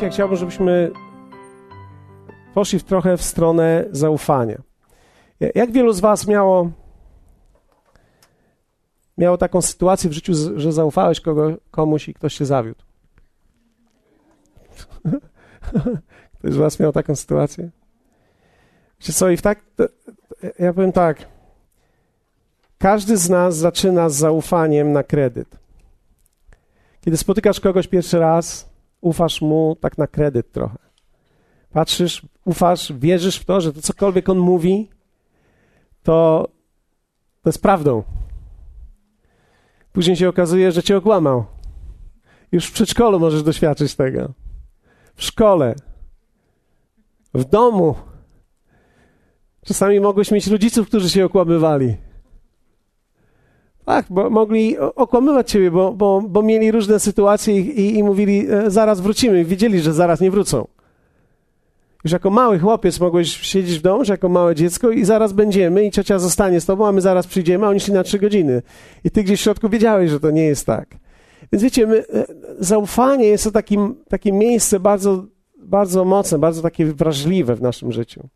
dzisiaj chciałbym, żebyśmy poszli w trochę w stronę zaufania. Jak wielu z Was miało, miało taką sytuację w życiu, że zaufałeś kogo, komuś i ktoś się zawiódł? Ktoś z Was miał taką sytuację? Wiecie co, i w tak, ja powiem tak, każdy z nas zaczyna z zaufaniem na kredyt. Kiedy spotykasz kogoś pierwszy raz, ufasz mu tak na kredyt trochę. Patrzysz, ufasz, wierzysz w to, że to cokolwiek on mówi, to, to jest prawdą. Później się okazuje, że cię okłamał. Już w przedszkolu możesz doświadczyć tego. W szkole, w domu. Czasami mogłeś mieć rodziców, którzy się okłamywali. Tak, bo mogli okłamywać ciebie, bo, bo, bo mieli różne sytuacje i, i, i mówili, e, zaraz wrócimy. Wiedzieli, że zaraz nie wrócą. Już jako mały chłopiec mogłeś siedzieć w domu, że jako małe dziecko i zaraz będziemy i ciocia zostanie z tobą, a my zaraz przyjdziemy, a oni szli na trzy godziny. I ty gdzieś w środku wiedziałeś, że to nie jest tak. Więc wiecie, my, e, zaufanie jest to takim, takie miejsce bardzo, bardzo mocne, bardzo takie wrażliwe w naszym życiu.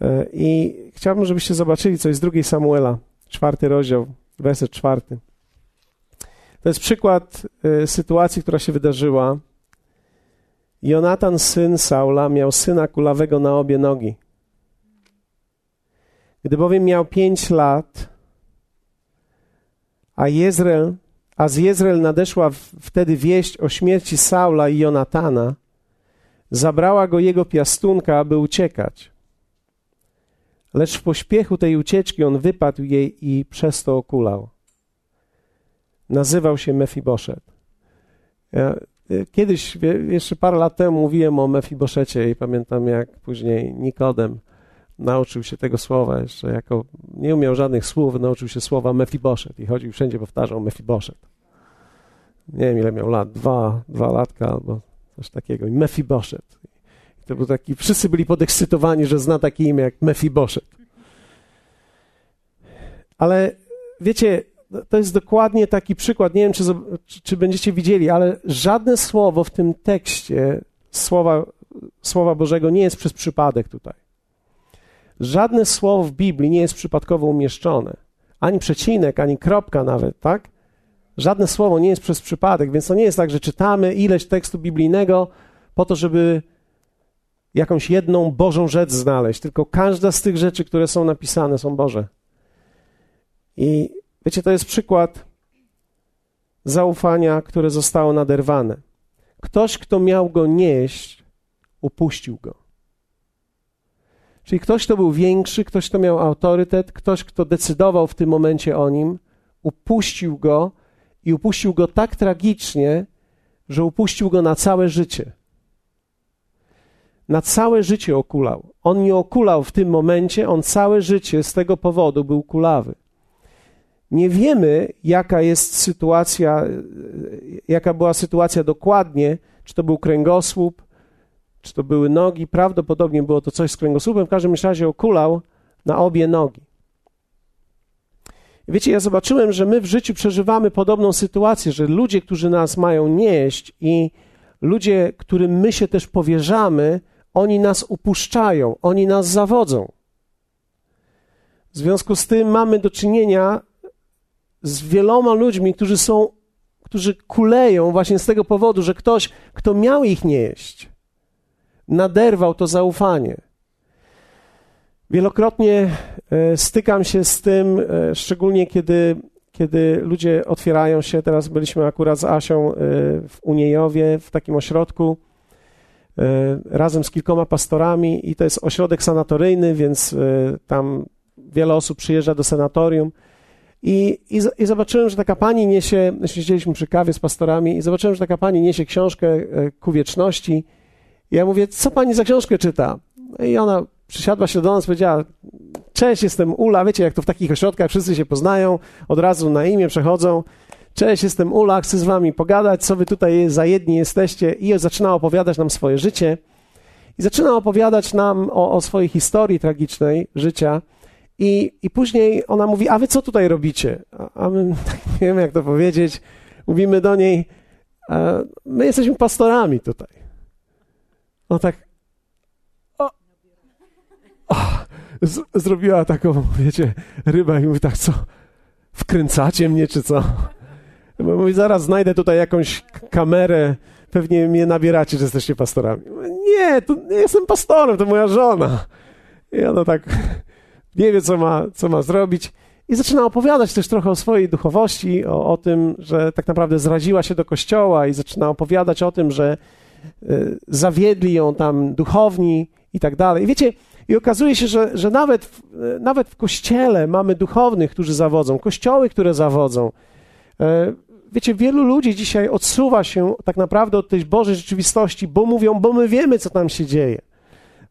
E, I chciałbym, żebyście zobaczyli coś z drugiej Samuela, czwarty rozdział, werset czwarty. To jest przykład y, sytuacji, która się wydarzyła. Jonatan, syn Saula, miał syna kulawego na obie nogi. Gdy bowiem miał pięć lat, a Jezreel, a z Jezreel nadeszła w, wtedy wieść o śmierci Saula i Jonatana, zabrała go jego piastunka, aby uciekać. Lecz w pośpiechu tej ucieczki on wypadł jej i przez to okulał. Nazywał się Mefiboszet. Ja y, kiedyś, jeszcze parę lat temu mówiłem o Mefiboszecie i pamiętam jak później Nikodem nauczył się tego słowa jeszcze jako, nie umiał żadnych słów, nauczył się słowa Mefiboszet i chodził wszędzie powtarzał Mefiboszet. Nie wiem ile miał lat, dwa, dwa latka albo coś takiego i Mefiboszet. To był taki, wszyscy byli podekscytowani, że zna takie imię jak Mefiboszet. Ale wiecie, to jest dokładnie taki przykład. Nie wiem, czy, czy będziecie widzieli, ale żadne słowo w tym tekście słowa, słowa Bożego nie jest przez przypadek tutaj. Żadne słowo w Biblii nie jest przypadkowo umieszczone. Ani przecinek, ani kropka nawet, tak? Żadne słowo nie jest przez przypadek, więc to nie jest tak, że czytamy ileś tekstu biblijnego po to, żeby jakąś jedną Bożą rzecz znaleźć, tylko każda z tych rzeczy, które są napisane, są Boże. I wiecie, to jest przykład zaufania, które zostało naderwane. Ktoś, kto miał go nieść, upuścił go. Czyli ktoś, kto był większy, ktoś, kto miał autorytet, ktoś, kto decydował w tym momencie o nim, upuścił go i upuścił go tak tragicznie, że upuścił go na całe życie na całe życie okulał. On nie okulał w tym momencie, on całe życie z tego powodu był kulawy. Nie wiemy, jaka jest sytuacja, jaka była sytuacja dokładnie, czy to był kręgosłup, czy to były nogi. Prawdopodobnie było to coś z kręgosłupem. W każdym razie okulał na obie nogi. Wiecie, ja zobaczyłem, że my w życiu przeżywamy podobną sytuację, że ludzie, którzy nas mają nieść i ludzie, którym my się też powierzamy, oni nas upuszczają, oni nas zawodzą. W związku z tym mamy do czynienia z wieloma ludźmi, którzy są, którzy kuleją właśnie z tego powodu, że ktoś, kto miał ich nieść, naderwał to zaufanie. Wielokrotnie e, stykam się z tym, e, szczególnie kiedy, kiedy ludzie otwierają się. Teraz byliśmy akurat z Asią e, w Uniejowie, w takim ośrodku razem z kilkoma pastorami i to jest ośrodek sanatoryjny, więc e, tam wiele osób przyjeżdża do sanatorium. I, i, I, zobaczyłem, że taka pani niesie, siedzieliśmy przy kawie z pastorami i zobaczyłem, że taka pani niesie książkę e, ku wieczności. I ja mówię, co pani za książkę czyta? I ona przysiadła się do nas, powiedziała, cześć, jestem Ula, wiecie, jak to w takich ośrodkach wszyscy się poznają, od razu na imię przechodzą. Cześć, jestem Ula, chcę z wami pogadać, co wy tutaj za jedni jesteście. I zaczyna opowiadać nam swoje życie. I zaczyna opowiadać nam o, o swojej historii tragicznej życia. I, I później ona mówi, a wy co tutaj robicie? A, a my nie wiem, jak to powiedzieć. Mówimy do niej, my jesteśmy pastorami tutaj. Ona tak o, o, z, zrobiła taką, wiecie, rybę i mówi tak, co, wkręcacie mnie, czy co? Mówi, zaraz znajdę tutaj jakąś kamerę, pewnie mnie nabieracie, że jesteście pastorami. Nie, to nie jestem pastorem, to moja żona. I ona tak nie wie, co ma, co ma zrobić. I zaczyna opowiadać też trochę o swojej duchowości, o, o tym, że tak naprawdę zraziła się do kościoła i zaczyna opowiadać o tym, że y, zawiedli ją tam duchowni i tak dalej. I wiecie, i okazuje się, że, że nawet, w, y, nawet w kościele mamy duchownych, którzy zawodzą, kościoły, które zawodzą. Y, wiecie, wielu ludzi dzisiaj odsuwa się tak naprawdę od tej Bożej rzeczywistości, bo mówią, bo my wiemy, co tam się dzieje.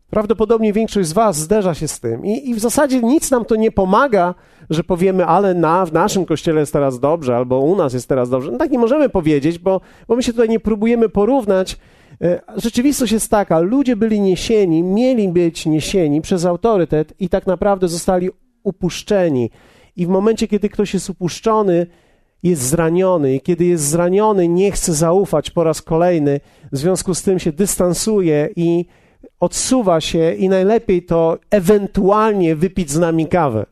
Prawdopodobnie większość z Was zderza się z tym. I, I, w zasadzie nic nam to nie pomaga, że powiemy, ale na, w naszym kościele jest teraz dobrze, albo u nas jest teraz dobrze. No tak nie możemy powiedzieć, bo, bo my się tutaj nie próbujemy porównać. E, rzeczywistość jest taka, ludzie byli niesieni, mieli być niesieni przez autorytet i tak naprawdę zostali upuszczeni. I w momencie, kiedy ktoś jest upuszczony, jest zraniony i kiedy jest zraniony, nie chce zaufać po raz kolejny, w związku z tym się dystansuje i odsuwa się i najlepiej to ewentualnie wypić z nami kawę.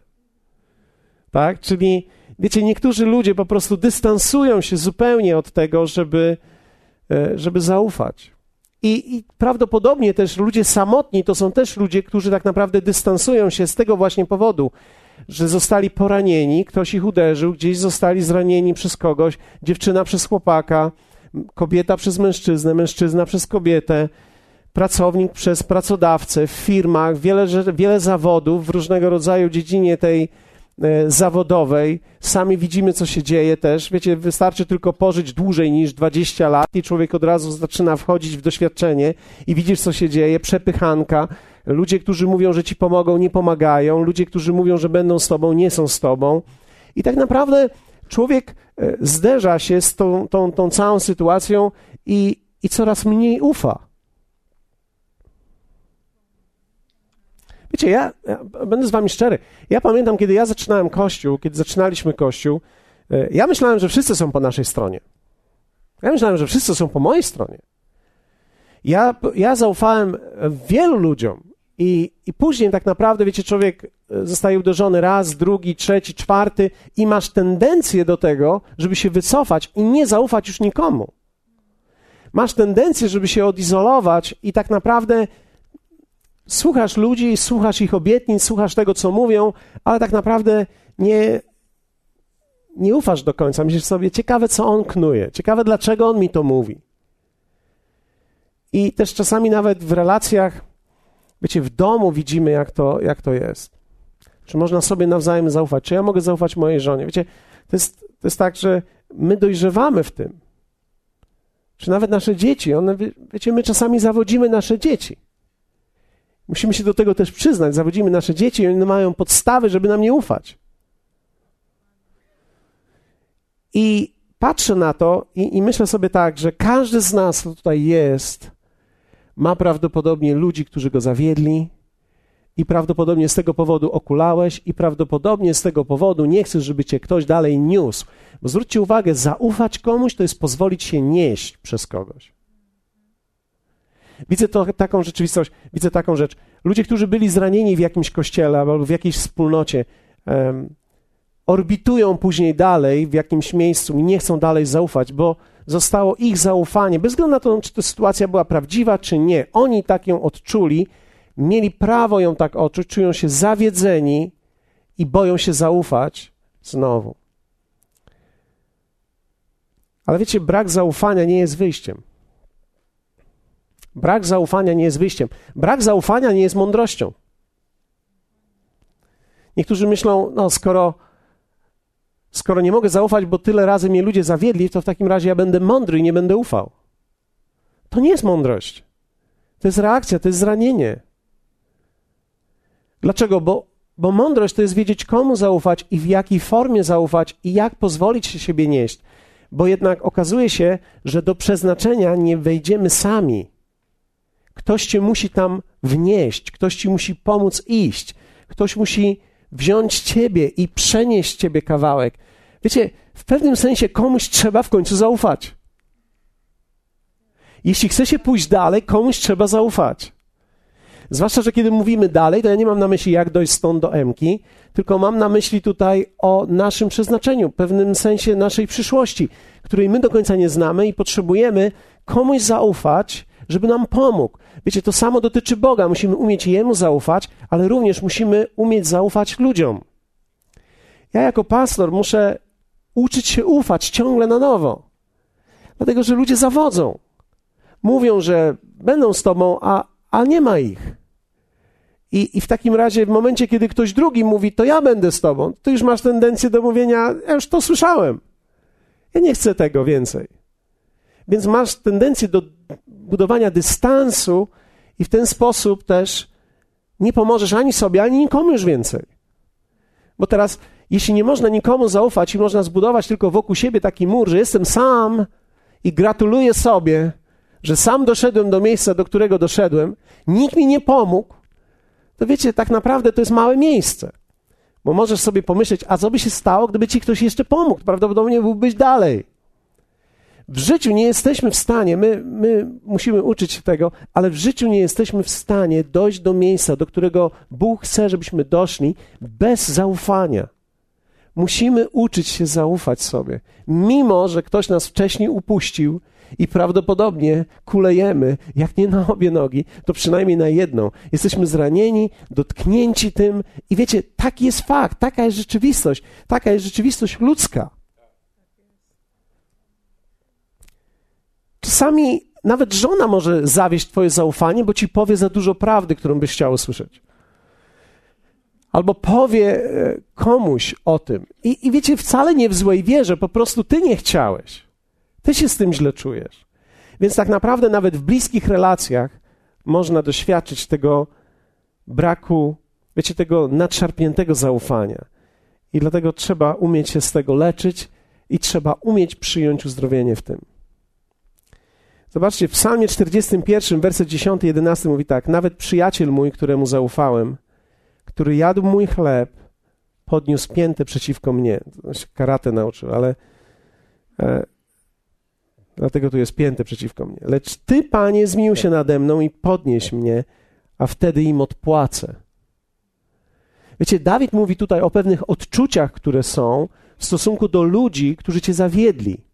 Tak? Czyli, wiecie, niektórzy ludzie po prostu dystansują się zupełnie od tego, żeby, e, żeby zaufać. I, I, prawdopodobnie też ludzie samotni to są też ludzie, którzy tak naprawdę dystansują się z tego właśnie powodu, że zostali poranieni, ktoś ich uderzył, gdzieś zostali zranieni przez kogoś, dziewczyna przez chłopaka, kobieta przez mężczyznę, mężczyzna przez kobietę, pracownik przez pracodawcę w firmach, wiele, wiele zawodów w różnego rodzaju dziedzinie tej e, zawodowej. Sami widzimy, co się dzieje też. Wiecie, wystarczy tylko pożyć dłużej niż 20 lat i człowiek od razu zaczyna wchodzić w doświadczenie i widzisz, co się dzieje. Przepychanka. Ludzie, którzy mówią, że ci pomogą, nie pomagają. Ludzie, którzy mówią, że będą z tobą, nie są z tobą. I tak naprawdę człowiek e, zderza się z tą, tą, tą całą sytuacją i, i coraz mniej ufa. Wiecie, ja, ja, będę z wami szczery. Ja pamiętam, kiedy ja zaczynałem Kościół, kiedy zaczynaliśmy Kościół, e, ja myślałem, że wszyscy są po naszej stronie. Ja myślałem, że wszyscy są po mojej stronie. Ja, ja zaufałem wielu ludziom i, i później tak naprawdę, wiecie, człowiek e, zostaje uderzony raz, drugi, trzeci, czwarty i masz tendencję do tego, żeby się wycofać i nie zaufać już nikomu. Masz tendencję, żeby się odizolować i tak naprawdę Słuchasz ludzi, słuchasz ich obietnic, słuchasz tego, co mówią, ale tak naprawdę nie, nie ufasz do końca. Myślisz sobie, ciekawe, co on knuje, ciekawe, dlaczego on mi to mówi. I też czasami nawet w relacjach, wiecie, w domu widzimy, jak to, jak to jest. Czy można sobie nawzajem zaufać? Czy ja mogę zaufać mojej żonie? Wiecie, to jest, to jest tak, że my dojrzewamy w tym. Czy nawet nasze dzieci, one, wiecie, my czasami zawodzimy nasze dzieci. Musimy się do tego też przyznać. Zawodzimy nasze dzieci i one mają podstawy, żeby nam nie ufać. I patrzę na to i, i myślę sobie tak, że każdy z nas, kto tutaj jest, ma prawdopodobnie ludzi, którzy go zawiedli, i prawdopodobnie z tego powodu okulałeś, i prawdopodobnie z tego powodu nie chcesz, żeby cię ktoś dalej niósł. Bo zwróćcie uwagę, zaufać komuś to jest pozwolić się nieść przez kogoś. Widzę to, taką rzeczywistość, widzę taką rzecz. Ludzie, którzy byli zranieni w jakimś kościele albo w jakiejś wspólnocie, orbitują później dalej w jakimś miejscu i nie chcą dalej zaufać, bo zostało ich zaufanie, bez względu na to, czy ta sytuacja była prawdziwa, czy nie. Oni tak ją odczuli, mieli prawo ją tak odczuć, czują się zawiedzeni i boją się zaufać znowu. Ale wiecie, brak zaufania nie jest wyjściem. Brak zaufania nie jest wyjściem. Brak zaufania nie jest mądrością. Niektórzy myślą, no skoro, skoro nie mogę zaufać, bo tyle razy mnie ludzie zawiedli, to w takim razie ja będę mądry i nie będę ufał. To nie jest mądrość. To jest reakcja, to jest zranienie. Dlaczego? Bo, bo mądrość to jest wiedzieć, komu zaufać i w jakiej formie zaufać i jak pozwolić się siebie nieść. Bo jednak okazuje się, że do przeznaczenia nie wejdziemy sami. Ktoś cię musi tam wnieść, ktoś ci musi pomóc iść, ktoś musi wziąć ciebie i przenieść ciebie kawałek. Wiecie, w pewnym sensie komuś trzeba w końcu zaufać. Jeśli chce się pójść dalej, komuś trzeba zaufać. Zwłaszcza, że kiedy mówimy dalej, to ja nie mam na myśli, jak dojść stąd do Emki, tylko mam na myśli tutaj o naszym przeznaczeniu, pewnym sensie naszej przyszłości, której my do końca nie znamy i potrzebujemy komuś zaufać, żeby nam pomógł. Wiecie, to samo dotyczy Boga. Musimy umieć Jemu zaufać, ale również musimy umieć zaufać ludziom. Ja jako pastor muszę uczyć się ufać ciągle na nowo, dlatego że ludzie zawodzą. Mówią, że będą z Tobą, a, a nie ma ich. I, I w takim razie, w momencie, kiedy ktoś drugi mówi, to ja będę z tobą, to już masz tendencję do mówienia, ja już to słyszałem. Ja nie chcę tego więcej. Więc masz tendencję do budowania dystansu i w ten sposób też nie pomożesz ani sobie, ani nikomu już więcej. Bo teraz, jeśli nie można nikomu zaufać i można zbudować tylko wokół siebie taki mur, że jestem sam i gratuluję sobie, że sam doszedłem do miejsca, do którego doszedłem, nikt mi nie pomógł, to wiecie, tak naprawdę to jest małe miejsce. Bo możesz sobie pomyśleć, a co by się stało, gdyby ci ktoś jeszcze pomógł? Prawdopodobnie byłbyś dalej. W życiu nie jesteśmy w stanie, my, my musimy uczyć się tego, ale w życiu nie jesteśmy w stanie dojść do miejsca, do którego Bóg chce, żebyśmy doszli bez zaufania. Musimy uczyć się zaufać sobie. Mimo, że ktoś nas wcześniej upuścił, i prawdopodobnie kulejemy, jak nie na obie nogi, to przynajmniej na jedną. Jesteśmy zranieni, dotknięci tym i wiecie, taki jest fakt, taka jest rzeczywistość, taka jest rzeczywistość ludzka. Czasami nawet żona może zawieść Twoje zaufanie, bo ci powie za dużo prawdy, którą byś chciał usłyszeć. Albo powie e, komuś o tym. I, I wiecie, wcale nie w złej wierze, po prostu Ty nie chciałeś. Ty się z tym źle czujesz. Więc tak naprawdę nawet w bliskich relacjach można doświadczyć tego braku, wiecie, tego nadszarpniętego zaufania. I dlatego trzeba umieć się z tego leczyć i trzeba umieć przyjąć uzdrowienie w tym. Zobaczcie, w Psalmie 41, werset 10 11 mówi tak: Nawet przyjaciel mój, któremu zaufałem, który jadł mój chleb, podniósł piętę przeciwko mnie. To się karatę nauczył, ale e, Dlatego tu jest pięte przeciwko mnie. Lecz Ty, Panie, zmił się nade mną i podnieś mnie, a wtedy im odpłacę. Wiecie, Dawid mówi tutaj o pewnych odczuciach, które są w stosunku do ludzi, którzy Cię zawiedli.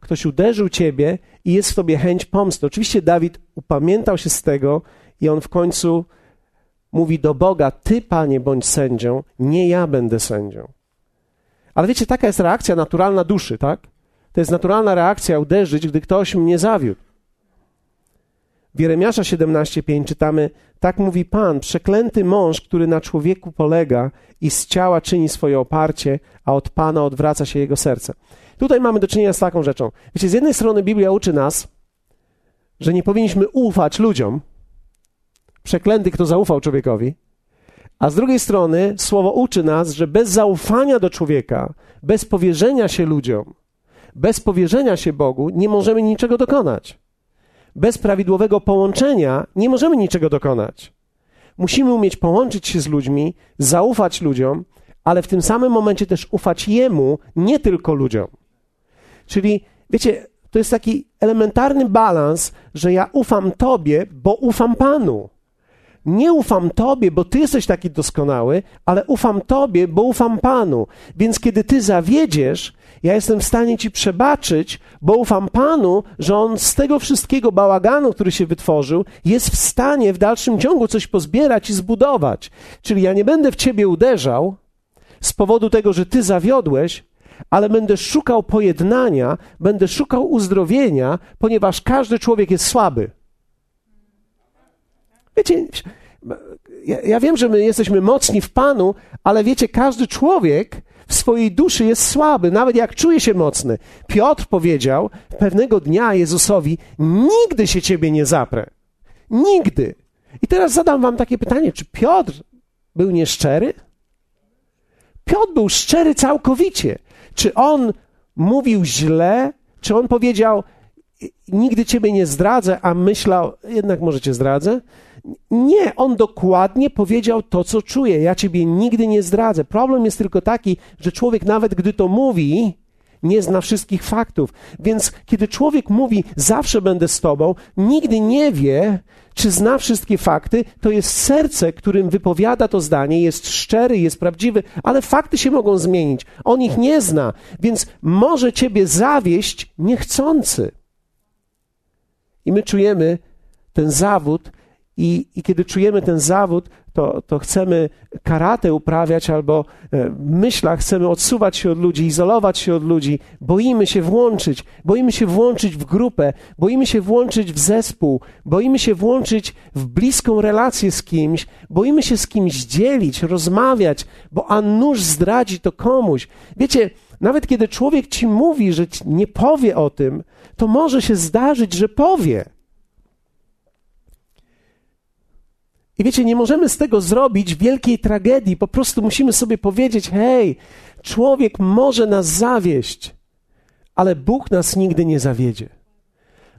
Ktoś uderzył Ciebie i jest w Tobie chęć pomsty. Oczywiście Dawid upamiętał się z tego i on w końcu mówi do Boga: Ty, Panie, bądź sędzią, nie ja będę sędzią. Ale wiecie, taka jest reakcja naturalna duszy, tak? To jest naturalna reakcja uderzyć, gdy ktoś mnie zawiódł. W Jeremiasza 17:5 czytamy: Tak mówi Pan, przeklęty mąż, który na człowieku polega i z ciała czyni swoje oparcie, a od Pana odwraca się jego serce. Tutaj mamy do czynienia z taką rzeczą. Wiecie, z jednej strony Biblia uczy nas, że nie powinniśmy ufać ludziom. Przeklęty, kto zaufał człowiekowi. A z drugiej strony słowo uczy nas, że bez zaufania do człowieka, bez powierzenia się ludziom, bez powierzenia się Bogu nie możemy niczego dokonać. Bez prawidłowego połączenia nie możemy niczego dokonać. Musimy umieć połączyć się z ludźmi, zaufać ludziom, ale w tym samym momencie też ufać Jemu, nie tylko ludziom. Czyli, wiecie, to jest taki elementarny balans, że ja ufam Tobie, bo ufam Panu. Nie ufam Tobie, bo Ty jesteś taki doskonały, ale ufam Tobie, bo ufam Panu. Więc kiedy Ty zawiedziesz, ja jestem w stanie Ci przebaczyć, bo ufam Panu, że On z tego wszystkiego bałaganu, który się wytworzył, jest w stanie w dalszym ciągu coś pozbierać i zbudować. Czyli ja nie będę w Ciebie uderzał z powodu tego, że Ty zawiodłeś, ale będę szukał pojednania, będę szukał uzdrowienia, ponieważ każdy człowiek jest słaby. Wiecie, ja, ja, wiem, że my jesteśmy mocni w Panu, ale wiecie, każdy człowiek w swojej duszy jest słaby, nawet jak czuje się mocny. Piotr powiedział pewnego dnia Jezusowi: Nigdy się ciebie nie zaprę. Nigdy. I teraz zadam wam takie pytanie: czy Piotr był nieszczery? Piotr był szczery całkowicie. Czy on mówił źle? Czy on powiedział: Nigdy ciebie nie zdradzę, a myślał: Jednak może cię zdradzę? Nie, on dokładnie powiedział to, co czuje. Ja ciebie nigdy nie zdradzę. Problem jest tylko taki, że człowiek, nawet gdy to mówi, nie zna wszystkich faktów. Więc kiedy człowiek mówi, zawsze będę z tobą, nigdy nie wie, czy zna wszystkie fakty, to jest serce, którym wypowiada to zdanie, jest szczery, jest prawdziwy, ale fakty się mogą zmienić. On ich nie zna, więc może ciebie zawieść niechcący. I my czujemy ten zawód, i, I, kiedy czujemy ten zawód, to, to chcemy karate uprawiać albo e, w myślach chcemy odsuwać się od ludzi, izolować się od ludzi, boimy się włączyć, boimy się włączyć w grupę, boimy się włączyć w zespół, boimy się włączyć w bliską relację z kimś, boimy się z kimś dzielić, rozmawiać, bo a nóż zdradzi to komuś. Wiecie, nawet kiedy człowiek ci mówi, że nie powie o tym, to może się zdarzyć, że powie. I wiecie, nie możemy z tego zrobić wielkiej tragedii. Po prostu musimy sobie powiedzieć: hej, człowiek może nas zawieść, ale Bóg nas nigdy nie zawiedzie.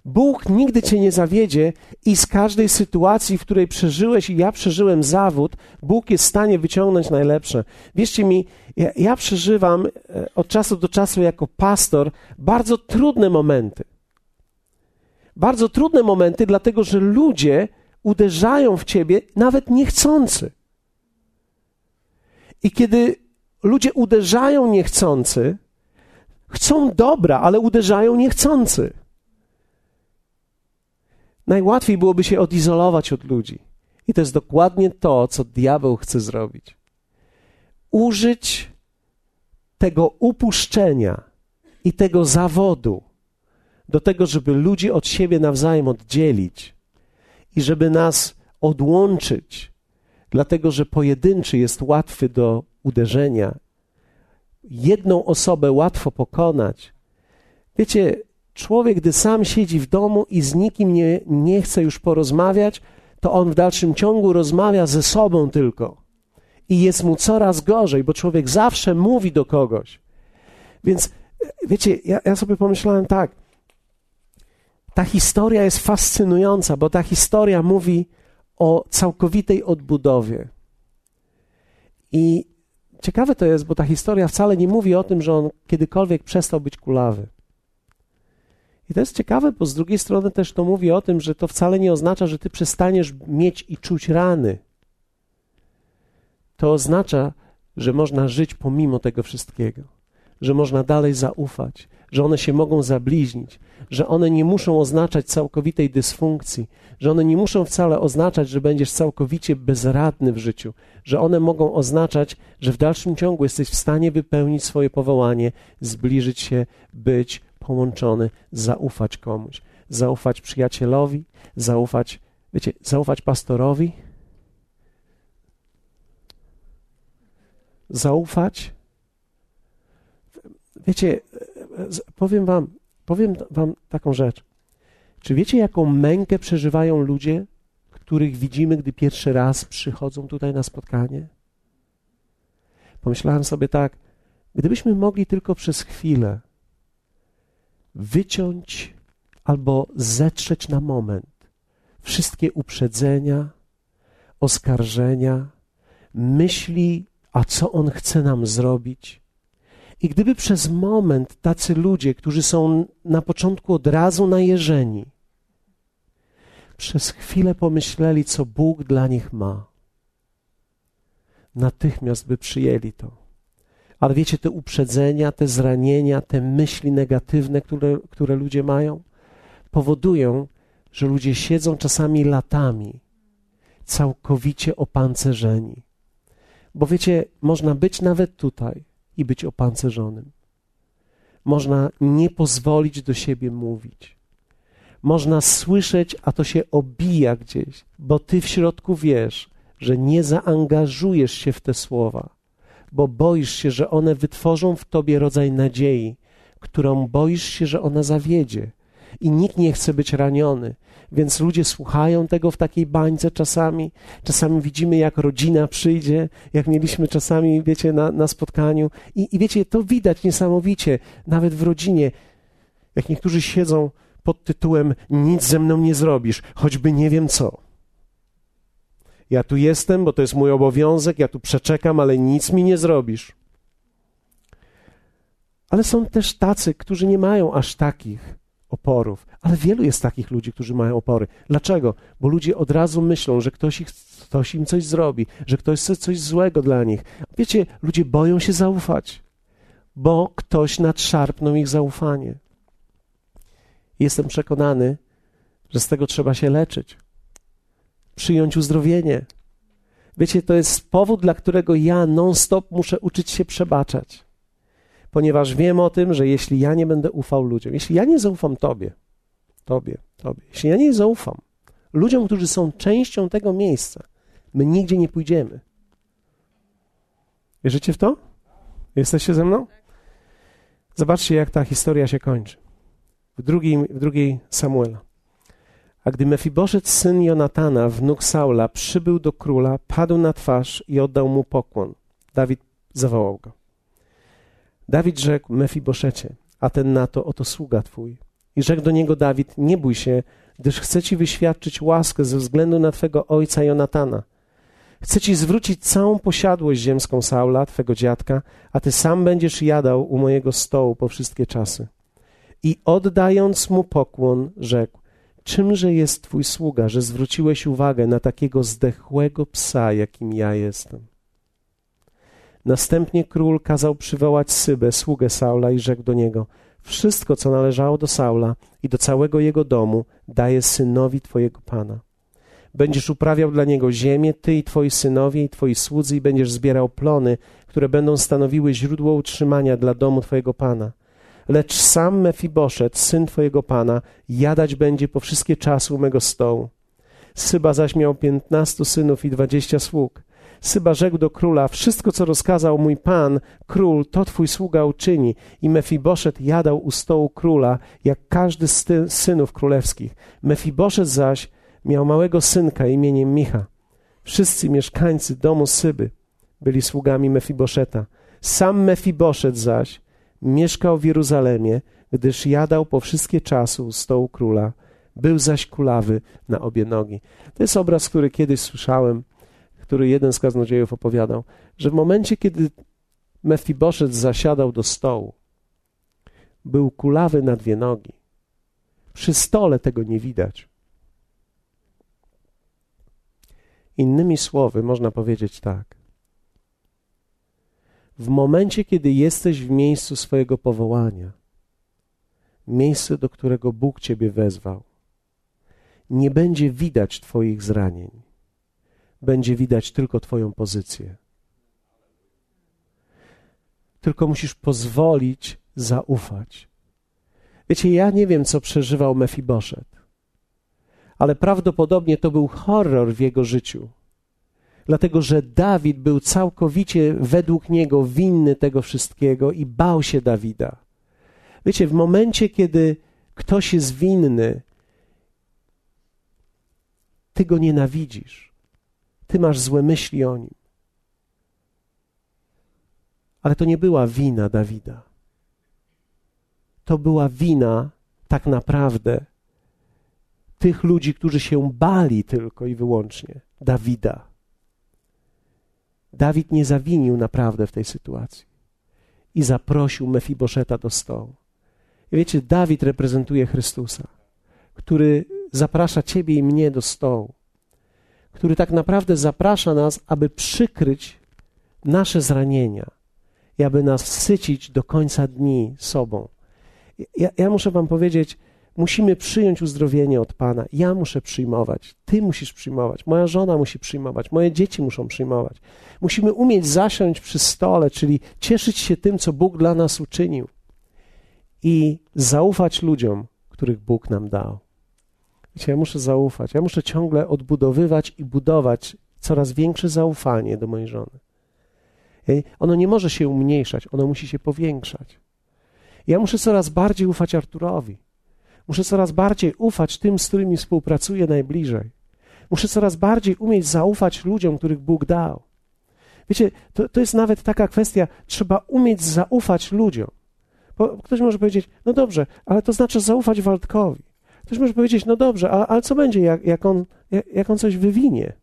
Bóg nigdy cię nie zawiedzie i z każdej sytuacji, w której przeżyłeś i ja przeżyłem zawód, Bóg jest w stanie wyciągnąć najlepsze. Wierzcie mi, ja, ja przeżywam e, od czasu do czasu jako pastor bardzo trudne momenty. Bardzo trudne momenty, dlatego że ludzie uderzają w ciebie nawet niechcący. I kiedy ludzie uderzają niechcący, chcą dobra, ale uderzają niechcący. Najłatwiej byłoby się odizolować od ludzi. I to jest dokładnie to, co diabeł chce zrobić. Użyć tego upuszczenia i tego zawodu do tego, żeby ludzi od siebie nawzajem oddzielić i żeby nas odłączyć, dlatego że pojedynczy jest łatwy do uderzenia. Jedną osobę łatwo pokonać. Wiecie, człowiek, gdy sam siedzi w domu i z nikim nie, nie chce już porozmawiać, to on w dalszym ciągu rozmawia ze sobą tylko. I jest mu coraz gorzej, bo człowiek zawsze mówi do kogoś. Więc wiecie, ja, ja sobie pomyślałem tak, ta historia jest fascynująca, bo ta historia mówi o całkowitej odbudowie. I ciekawe to jest, bo ta historia wcale nie mówi o tym, że on kiedykolwiek przestał być kulawy. I to jest ciekawe, bo z drugiej strony też to mówi o tym, że to wcale nie oznacza, że ty przestaniesz mieć i czuć rany. To oznacza, że można żyć pomimo tego wszystkiego, że można dalej zaufać, że one się mogą zabliźnić, że one nie muszą oznaczać całkowitej dysfunkcji, że one nie muszą wcale oznaczać, że będziesz całkowicie bezradny w życiu, że one mogą oznaczać, że w dalszym ciągu jesteś w stanie wypełnić swoje powołanie, zbliżyć się, być połączony, zaufać komuś, zaufać przyjacielowi, zaufać, wiecie, zaufać pastorowi, zaufać. Wiecie, powiem wam, powiem wam taką rzecz. Czy wiecie, jaką mękę przeżywają ludzie, których widzimy, gdy pierwszy raz przychodzą tutaj na spotkanie? Pomyślałem sobie tak, gdybyśmy mogli tylko przez chwilę wyciąć albo zetrzeć na moment wszystkie uprzedzenia, oskarżenia, myśli, a co on chce nam zrobić, i gdyby przez moment tacy ludzie, którzy są na początku od razu najeżeni, przez chwilę pomyśleli, co Bóg dla nich ma, natychmiast by przyjęli to. Ale wiecie, te uprzedzenia, te zranienia, te myśli negatywne, które, które ludzie mają, powodują, że ludzie siedzą czasami latami całkowicie opancerzeni. Bo wiecie, można być nawet tutaj, i być opancerzonym. Można nie pozwolić do siebie mówić. Można słyszeć, a to się obija gdzieś, bo ty w środku wiesz, że nie zaangażujesz się w te słowa, bo boisz się, że one wytworzą w tobie rodzaj nadziei, którą boisz się, że ona zawiedzie. I nikt nie chce być raniony, więc ludzie słuchają tego w takiej bańce czasami. Czasami widzimy, jak rodzina przyjdzie, jak mieliśmy czasami, wiecie, na, na spotkaniu. I, I wiecie, to widać niesamowicie, nawet w rodzinie. Jak niektórzy siedzą pod tytułem Nic ze mną nie zrobisz, choćby nie wiem co. Ja tu jestem, bo to jest mój obowiązek, ja tu przeczekam, ale nic mi nie zrobisz. Ale są też tacy, którzy nie mają aż takich oporów. Ale wielu jest takich ludzi, którzy mają opory. Dlaczego? Bo ludzie od razu myślą, że ktoś, ich, ktoś im coś zrobi, że ktoś chce coś złego dla nich. Wiecie, ludzie boją się zaufać, bo ktoś nadszarpnął ich zaufanie. Jestem przekonany, że z tego trzeba się leczyć, przyjąć uzdrowienie. Wiecie, to jest powód, dla którego ja non-stop muszę uczyć się przebaczać ponieważ wiem o tym, że jeśli ja nie będę ufał ludziom, jeśli ja nie zaufam Tobie, Tobie, Tobie, jeśli ja nie zaufam ludziom, którzy są częścią tego miejsca, my nigdzie nie pójdziemy. Wierzycie w to? Jesteście ze mną? Zobaczcie, jak ta historia się kończy. W drugiej, w drugiej Samuela. A gdy Mefiboszet, syn Jonatana, wnuk Saula, przybył do króla, padł na twarz i oddał mu pokłon. Dawid zawołał go. Dawid rzekł Mefiboszecie, a ten na to, oto sługa twój. I rzekł do niego Dawid, nie bój się, gdyż chcę ci wyświadczyć łaskę ze względu na twego ojca Jonatana. Chcę ci zwrócić całą posiadłość ziemską Saula, twego dziadka, a ty sam będziesz jadał u mojego stołu po wszystkie czasy. I oddając mu pokłon, rzekł, czymże jest twój sługa, że zwróciłeś uwagę na takiego zdechłego psa, jakim ja jestem? Następnie król kazał przywołać Sybę, sługę Saula, i rzekł do niego: Wszystko, co należało do Saula i do całego jego domu, daję synowi twojego pana. Będziesz uprawiał dla niego ziemię, ty i twoi synowie i twoi słudzy, i będziesz zbierał plony, które będą stanowiły źródło utrzymania dla domu twojego pana. Lecz sam Mefiboszet, syn twojego pana, jadać będzie po wszystkie czasy u mego stołu. Syba zaś miał piętnastu synów i dwadzieścia sług. Syba rzekł do króla, wszystko co rozkazał mój pan, król, to twój sługa uczyni. I Mefiboszet jadał u stołu króla, jak każdy z synów królewskich. Mefiboszet zaś miał małego synka imieniem Micha. Wszyscy mieszkańcy domu Syby byli sługami Mefiboszeta. Sam Mefiboszet zaś mieszkał w Jeruzalemie, gdyż jadał po wszystkie czasy u stołu króla. Był zaś kulawy na obie nogi. To jest obraz, który kiedyś słyszałem który jeden z kaznodziejów opowiadał, że w momencie, kiedy Mefiboszet zasiadał do stołu, był kulawy na dwie nogi. Przy stole tego nie widać. Innymi słowy, można powiedzieć tak. W momencie, kiedy jesteś w miejscu swojego powołania, miejsce, do którego Bóg Ciebie wezwał, nie będzie widać Twoich zranień będzie widać tylko Twoją pozycję. Tylko musisz pozwolić zaufać. Wiecie, ja nie wiem, co przeżywał Mefiboszet, ale prawdopodobnie to był horror w jego życiu. Dlatego, że Dawid był całkowicie według niego winny tego wszystkiego i bał się Dawida. Wiecie, w momencie, kiedy ktoś jest winny, ty go nienawidzisz. Ty masz złe myśli o nim. Ale to nie była wina Dawida. To była wina tak naprawdę tych ludzi, którzy się bali tylko i wyłącznie Dawida. Dawid nie zawinił naprawdę w tej sytuacji i zaprosił Mefiboszeta do stołu. I wiecie, Dawid reprezentuje Chrystusa, który zaprasza ciebie i mnie do stołu który tak naprawdę zaprasza nas, aby przykryć nasze zranienia i aby nas sycić do końca dni sobą. Ja, ja muszę Wam powiedzieć, musimy przyjąć uzdrowienie od Pana. Ja muszę przyjmować, Ty musisz przyjmować, moja żona musi przyjmować, moje dzieci muszą przyjmować. Musimy umieć zasiąść przy stole, czyli cieszyć się tym, co Bóg dla nas uczynił i zaufać ludziom, których Bóg nam dał. Wiecie, ja muszę zaufać. Ja muszę ciągle odbudowywać i budować coraz większe zaufanie do mojej żony. Ono nie może się umniejszać, ono musi się powiększać. Ja muszę coraz bardziej ufać Arturowi. Muszę coraz bardziej ufać tym, z którymi współpracuję najbliżej. Muszę coraz bardziej umieć zaufać ludziom, których Bóg dał. Wiecie, to, to jest nawet taka kwestia, trzeba umieć zaufać ludziom. Bo ktoś może powiedzieć, no dobrze, ale to znaczy zaufać Waldkowi. Ktoś może powiedzieć, no dobrze, a, ale co będzie, jak, jak, on, jak, jak on coś wywinie?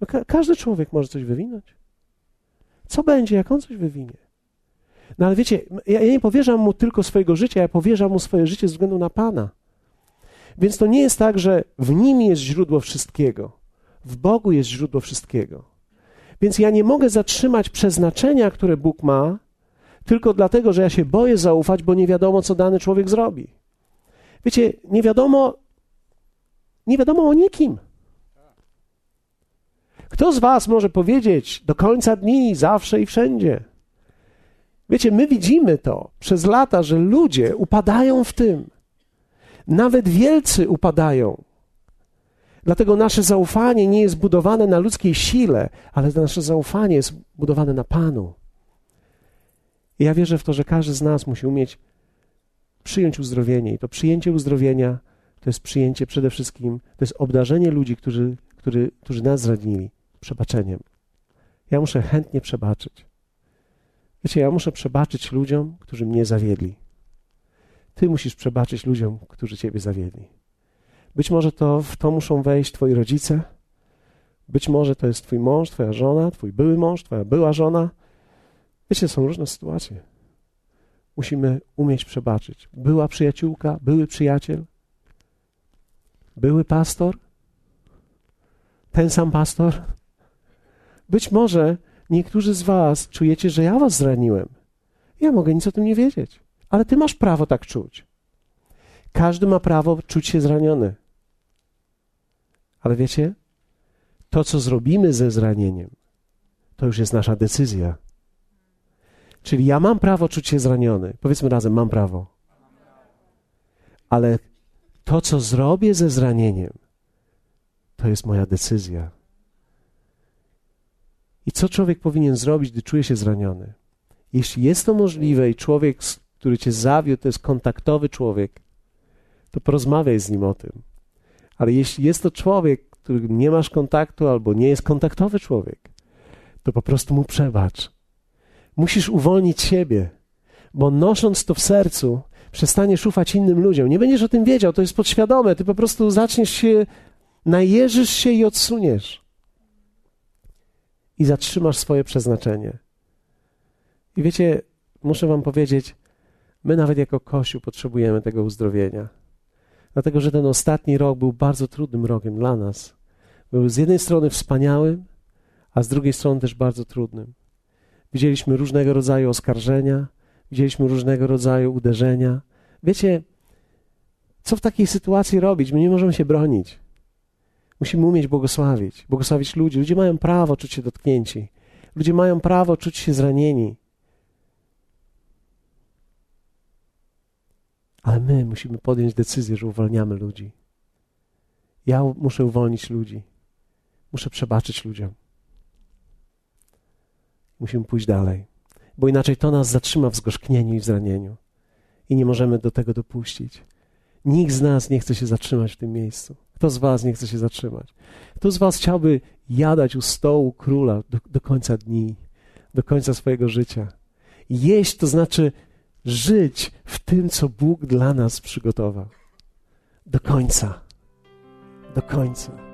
No ka każdy człowiek może coś wywinąć. Co będzie, jak on coś wywinie? No ale wiecie, ja, ja nie powierzam mu tylko swojego życia, ja powierzam mu swoje życie ze względu na Pana. Więc to nie jest tak, że w nim jest źródło wszystkiego. W Bogu jest źródło wszystkiego. Więc ja nie mogę zatrzymać przeznaczenia, które Bóg ma, tylko dlatego, że ja się boję zaufać, bo nie wiadomo, co dany człowiek zrobi. Wiecie, nie wiadomo, nie wiadomo o nikim. Kto z Was może powiedzieć do końca dni, zawsze i wszędzie? Wiecie, my widzimy to przez lata, że ludzie upadają w tym. Nawet wielcy upadają. Dlatego nasze zaufanie nie jest budowane na ludzkiej sile, ale nasze zaufanie jest budowane na Panu. I ja wierzę w to, że każdy z nas musi umieć przyjąć uzdrowienie. I to przyjęcie uzdrowienia to jest przyjęcie przede wszystkim, to jest obdarzenie ludzi, którzy, którzy, którzy nas zranili, przebaczeniem. Ja muszę chętnie przebaczyć. Wiecie, ja muszę przebaczyć ludziom, którzy mnie zawiedli. Ty musisz przebaczyć ludziom, którzy ciebie zawiedli. Być może to w to muszą wejść twoi rodzice, być może to jest twój mąż, twoja żona, twój były mąż, twoja była żona. Wiecie, są różne sytuacje. Musimy umieć przebaczyć. Była przyjaciółka, były przyjaciel, były pastor, ten sam pastor. Być może niektórzy z was czujecie, że ja was zraniłem. Ja mogę nic o tym nie wiedzieć, ale ty masz prawo tak czuć. Każdy ma prawo czuć się zraniony. Ale wiecie, to co zrobimy ze zranieniem, to już jest nasza decyzja. Czyli ja mam prawo czuć się zraniony. Powiedzmy razem, mam prawo. Ale to, co zrobię ze zranieniem, to jest moja decyzja. I co człowiek powinien zrobić, gdy czuje się zraniony? Jeśli jest to możliwe i człowiek, który cię zawiódł, to jest kontaktowy człowiek, to porozmawiaj z nim o tym. Ale jeśli jest to człowiek, który nie masz kontaktu albo nie jest kontaktowy człowiek, to po prostu mu przebacz. Musisz uwolnić siebie, bo nosząc to w sercu, przestaniesz ufać innym ludziom. Nie będziesz o tym wiedział, to jest podświadome. Ty po prostu zaczniesz się, najeżysz się i odsuniesz. I zatrzymasz swoje przeznaczenie. I wiecie, muszę wam powiedzieć, my nawet jako Kościół potrzebujemy tego uzdrowienia. Dlatego, że ten ostatni rok był bardzo trudnym rokiem dla nas. Był z jednej strony wspaniałym, a z drugiej strony też bardzo trudnym. Widzieliśmy różnego rodzaju oskarżenia, widzieliśmy różnego rodzaju uderzenia. Wiecie, co w takiej sytuacji robić? My nie możemy się bronić. Musimy umieć błogosławić, błogosławić ludzi. Ludzie mają prawo czuć się dotknięci. Ludzie mają prawo czuć się zranieni. Ale my musimy podjąć decyzję, że uwalniamy ludzi. Ja muszę uwolnić ludzi. Muszę przebaczyć ludziom. Musimy pójść dalej, bo inaczej to nas zatrzyma w zgorzknieniu i w zranieniu. I nie możemy do tego dopuścić. Nikt z nas nie chce się zatrzymać w tym miejscu. Kto z Was nie chce się zatrzymać? Kto z Was chciałby jadać u stołu króla do, do końca dni, do końca swojego życia? Jeść to znaczy żyć w tym, co Bóg dla nas przygotował. Do końca. Do końca.